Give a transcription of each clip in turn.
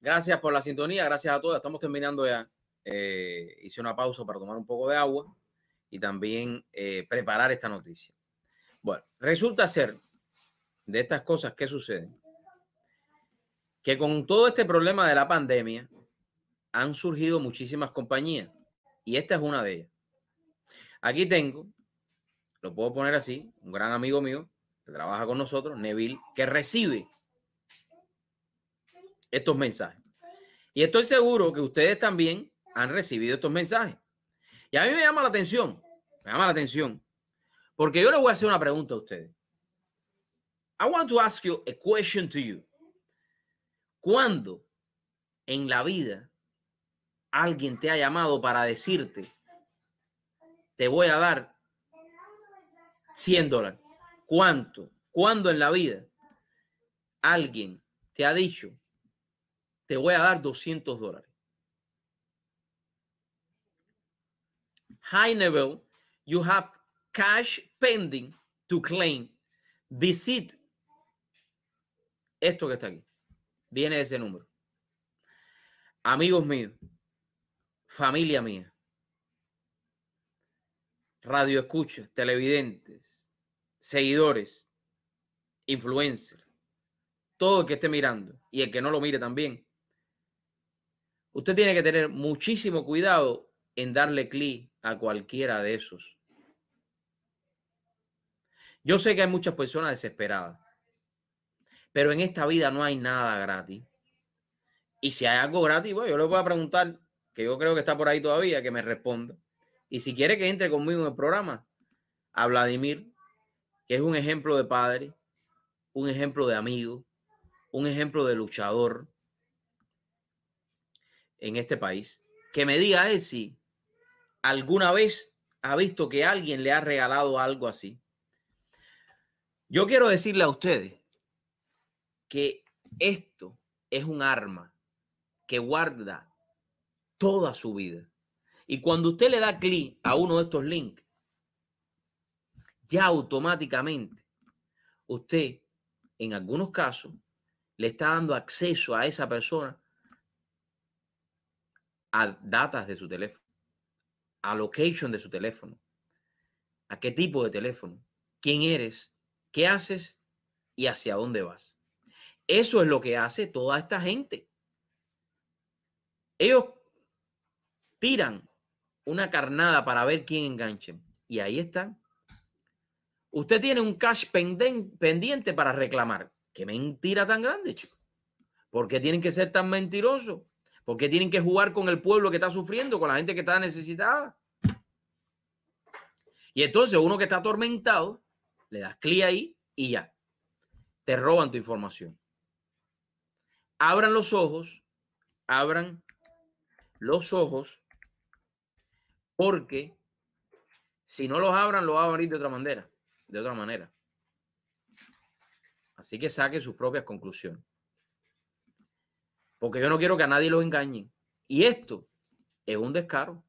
Gracias por la sintonía, gracias a todos. Estamos terminando ya. Eh, hice una pausa para tomar un poco de agua y también eh, preparar esta noticia. Bueno, resulta ser de estas cosas que suceden que con todo este problema de la pandemia han surgido muchísimas compañías y esta es una de ellas. Aquí tengo, lo puedo poner así, un gran amigo mío que trabaja con nosotros, Neville, que recibe estos mensajes. Y estoy seguro que ustedes también han recibido estos mensajes. Y a mí me llama la atención, me llama la atención, porque yo les voy a hacer una pregunta a ustedes. I want to ask you a question to you. ¿Cuándo en la vida alguien te ha llamado para decirte, te voy a dar 100 dólares? ¿Cuánto? ¿Cuándo en la vida alguien te ha dicho, te voy a dar 200 dólares? High level, you have cash pending to claim. Visit esto que está aquí. Viene ese número. Amigos míos, familia mía, radio escucha, televidentes, seguidores, influencers, todo el que esté mirando y el que no lo mire también. Usted tiene que tener muchísimo cuidado en darle clic a cualquiera de esos. Yo sé que hay muchas personas desesperadas, pero en esta vida no hay nada gratis. Y si hay algo gratis, bueno, yo le voy a preguntar, que yo creo que está por ahí todavía, que me responda. Y si quiere que entre conmigo en el programa, a Vladimir, que es un ejemplo de padre, un ejemplo de amigo, un ejemplo de luchador en este país, que me diga él si alguna vez ha visto que alguien le ha regalado algo así. Yo quiero decirle a ustedes que esto es un arma que guarda toda su vida. Y cuando usted le da clic a uno de estos links, ya automáticamente usted, en algunos casos, le está dando acceso a esa persona a datas de su teléfono, a location de su teléfono, a qué tipo de teléfono, quién eres, qué haces y hacia dónde vas. Eso es lo que hace toda esta gente. Ellos tiran una carnada para ver quién enganchen. Y ahí están. Usted tiene un cash pendiente para reclamar. Qué mentira tan grande, chico. ¿Por qué tienen que ser tan mentirosos? ¿Por qué tienen que jugar con el pueblo que está sufriendo, con la gente que está necesitada? Y entonces uno que está atormentado, le das clic ahí y ya. Te roban tu información. Abran los ojos, abran los ojos, porque si no los abran, los va a abrir de otra manera, de otra manera. Así que saquen sus propias conclusiones. Porque yo no quiero que a nadie los engañe. Y esto es un descaro.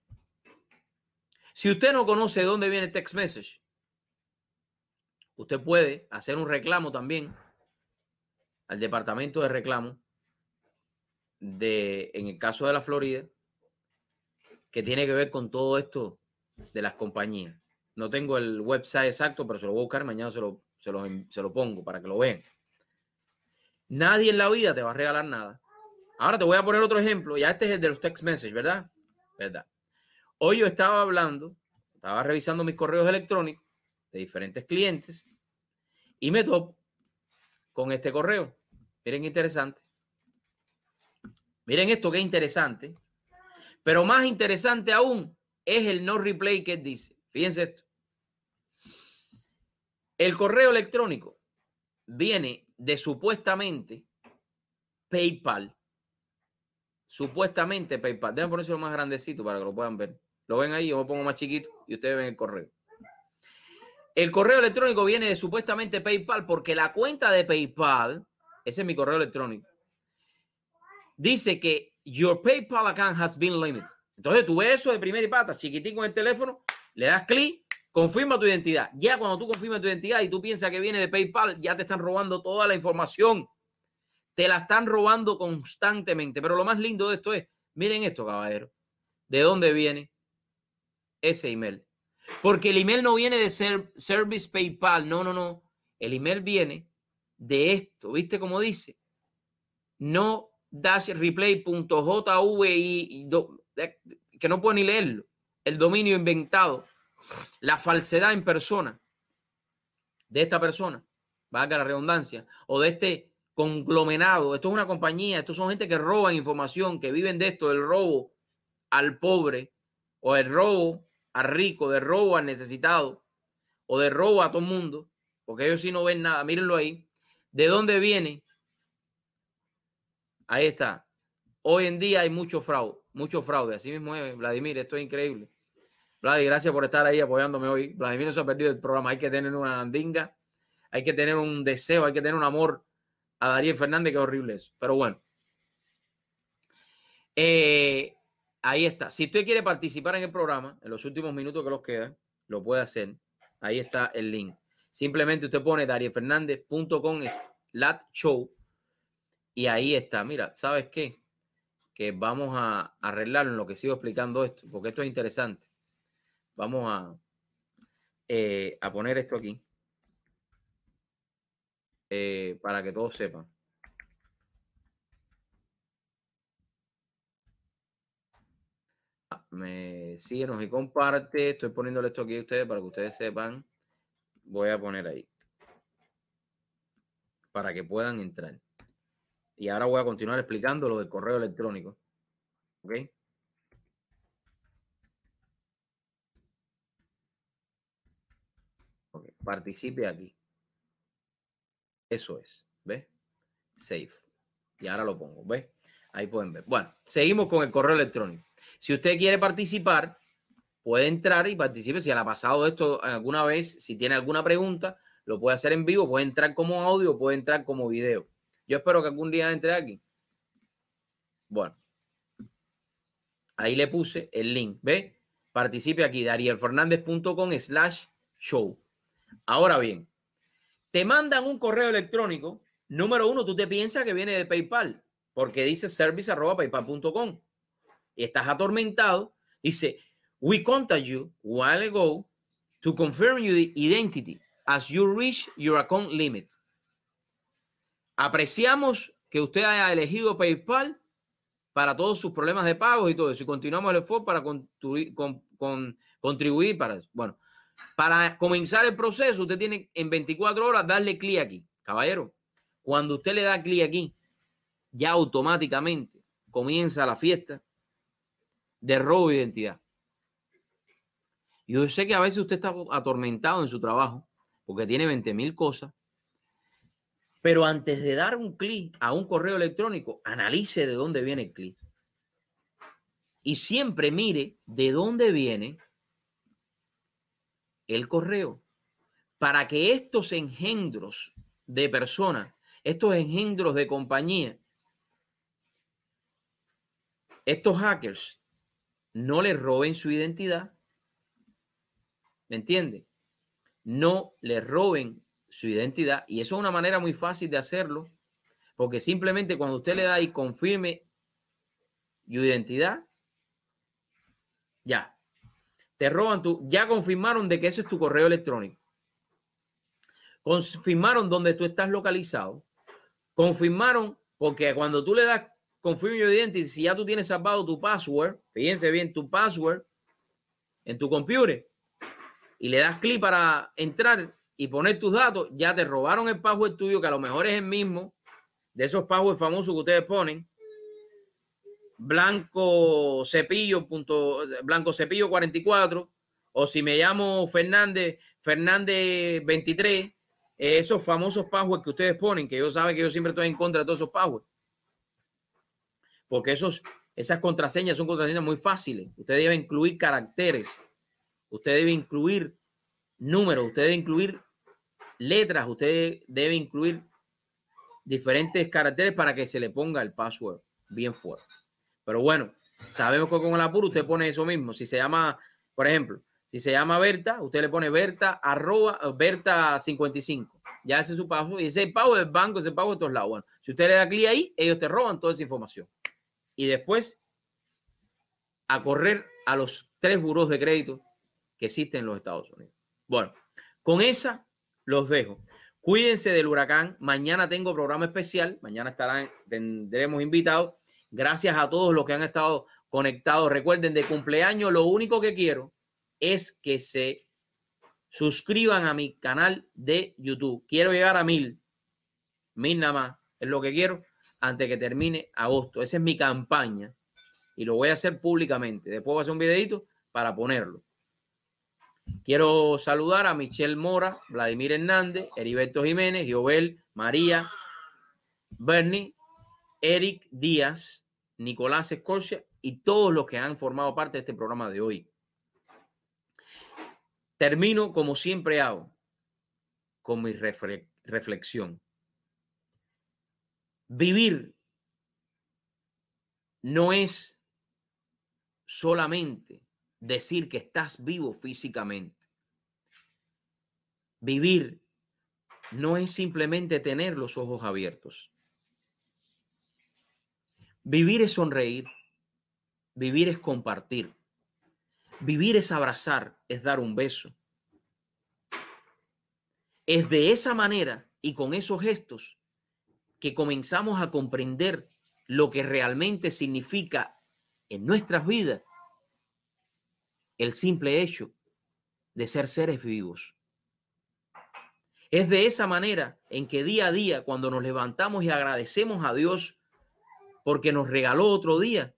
Si usted no conoce de dónde viene text message, usted puede hacer un reclamo también al departamento de reclamo de, en el caso de la Florida, que tiene que ver con todo esto de las compañías. No tengo el website exacto, pero se lo voy a buscar, mañana se lo, se lo, se lo pongo para que lo vean. Nadie en la vida te va a regalar nada. Ahora te voy a poner otro ejemplo. Ya este es el de los text messages, ¿verdad? ¿Verdad? Hoy yo estaba hablando, estaba revisando mis correos electrónicos de diferentes clientes y me topo con este correo. Miren, interesante. Miren esto, qué interesante. Pero más interesante aún es el no replay que dice. Fíjense esto. El correo electrónico viene de supuestamente PayPal. Supuestamente PayPal. Déjenme ponerlo más grandecito para que lo puedan ver. Lo ven ahí, yo me pongo más chiquito y ustedes ven el correo. El correo electrónico viene de supuestamente PayPal porque la cuenta de PayPal, ese es mi correo electrónico, dice que your PayPal account has been limited. Entonces tú ves eso de primera y pata, chiquitín en el teléfono, le das clic, confirma tu identidad. Ya cuando tú confirmas tu identidad y tú piensas que viene de PayPal, ya te están robando toda la información Te la están robando constantemente. Pero lo más lindo de esto es, miren esto, caballero. ¿De dónde viene ese email? Porque el email no viene de ser Service PayPal. No, no, no. El email viene de esto. ¿Viste cómo dice? No dash replay.jvi que no puedo ni leerlo. El dominio inventado. La falsedad en persona de esta persona, valga la redundancia, o de este conglomerado. Esto es una compañía, estos son gente que roban información, que viven de esto, del robo al pobre, o del robo al rico, del robo al necesitado, o de robo a todo el mundo, porque ellos sí no ven nada. Mírenlo ahí. ¿De dónde viene? Ahí está. Hoy en día hay mucho fraude, mucho fraude. Así mismo es, Vladimir, esto es increíble. Vladimir, gracias por estar ahí apoyándome hoy. Vladimir no se ha perdido el programa. Hay que tener una andinga, hay que tener un deseo, hay que tener un amor a Darío Fernández, que horrible eso. Pero bueno. Eh, ahí está. Si usted quiere participar en el programa, en los últimos minutos que nos quedan, lo puede hacer. Ahí está el link. Simplemente usted pone darielfernández.com slash show y ahí está. Mira, ¿sabes qué? Que vamos a arreglarlo en lo que sigo explicando esto, porque esto es interesante. Vamos a, eh, a poner esto aquí eh, para que todos sepan. Me síguenos y comparte. Estoy poniéndole esto aquí a ustedes para que ustedes sepan. Voy a poner ahí. Para que puedan entrar. Y ahora voy a continuar explicando lo del correo electrónico. ¿Ok? participe aquí. Eso es, ¿ves? Save. Y ahora lo pongo, ¿ves? Ahí pueden ver. Bueno, seguimos con el correo electrónico. Si usted quiere participar, puede entrar y participe. Si le ha pasado esto alguna vez, si tiene alguna pregunta, lo puede hacer en vivo, puede entrar como audio, puede entrar como video. Yo espero que algún día entre aquí. Bueno, ahí le puse el link, ¿ve? Participe aquí, darielfernandez.com slash show. Ahora bien, te mandan un correo electrónico. Número uno, tú te piensas que viene de PayPal, porque dice service.paypal.com. Y estás atormentado. Dice, we contact you while ago to confirm your identity as you reach your account limit. Apreciamos que usted haya elegido PayPal para todos sus problemas de pagos y todo eso. Y continuamos el esfuerzo para contribuir, para eso. Bueno, para comenzar el proceso, usted tiene en 24 horas darle clic aquí. Caballero, cuando usted le da clic aquí, ya automáticamente comienza la fiesta de robo de identidad. Yo sé que a veces usted está atormentado en su trabajo porque tiene 20 mil cosas, pero antes de dar un clic a un correo electrónico, analice de dónde viene el clic. Y siempre mire de dónde viene el correo para que estos engendros de personas, estos engendros de compañía, estos hackers no le roben su identidad. ¿Me entiende? No le roben su identidad. Y eso es una manera muy fácil de hacerlo, porque simplemente cuando usted le da y confirme su identidad, ya, te roban tu, ya confirmaron de que ese es tu correo electrónico. Confirmaron dónde tú estás localizado. Confirmaron, porque cuando tú le das confirm your identity, si ya tú tienes salvado tu password, fíjense bien tu password en tu computer y le das clic para entrar y poner tus datos, ya te robaron el password tuyo, que a lo mejor es el mismo de esos passwords famosos que ustedes ponen blanco cepillo, punto, blanco cepillo 44, o si me llamo Fernández, Fernández 23, esos famosos passwords que ustedes ponen, que yo saben que yo siempre estoy en contra de todos esos passwords. Porque esos, esas contraseñas son contraseñas muy fáciles. Usted debe incluir caracteres, usted debe incluir números, usted debe incluir letras, usted debe incluir diferentes caracteres para que se le ponga el password bien fuerte. Pero bueno, sabemos que con el apuro usted pone eso mismo. Si se llama, por ejemplo, si se llama Berta, usted le pone Berta arroba Berta 55. ya ese es su pago, y ese pago del banco, ese pago de todos lados. Bueno, si usted le da clic ahí, ellos te roban toda esa información. Y después a correr a los tres buros de crédito que existen en los Estados Unidos. Bueno, con esa los dejo. Cuídense del huracán. Mañana tengo programa especial. Mañana estarán, tendremos invitados. Gracias a todos los que han estado conectados. Recuerden, de cumpleaños, lo único que quiero es que se suscriban a mi canal de YouTube. Quiero llegar a mil. Mil nada más. Es lo que quiero antes que termine agosto. Esa es mi campaña. Y lo voy a hacer públicamente. Después voy a hacer un videito para ponerlo. Quiero saludar a Michelle Mora, Vladimir Hernández, Heriberto Jiménez, Jovel, María, Bernie, Eric Díaz, Nicolás Escorcia y todos los que han formado parte de este programa de hoy. Termino como siempre hago, con mi reflexión. Vivir no es solamente decir que estás vivo físicamente. Vivir no es simplemente tener los ojos abiertos. Vivir es sonreír. Vivir es compartir. Vivir es abrazar, es dar un beso. Es de esa manera y con esos gestos que comenzamos a comprender lo que realmente significa en nuestras vidas el simple hecho de ser seres vivos. Es de esa manera en que día a día, cuando nos levantamos y agradecemos a Dios porque nos regaló otro día,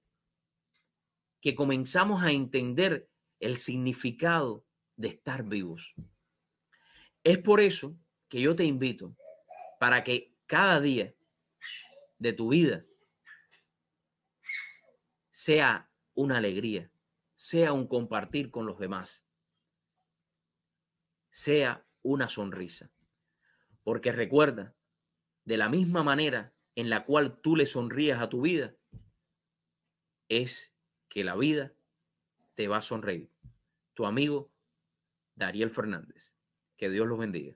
que comenzamos a entender el significado de estar vivos. Es por eso que yo te invito para que cada día de tu vida sea una alegría, sea un compartir con los demás, sea una sonrisa. Porque recuerda, de la misma manera en la cual tú le sonríes a tu vida, es que la vida te va a sonreír. Tu amigo Dariel Fernández. Que Dios los bendiga.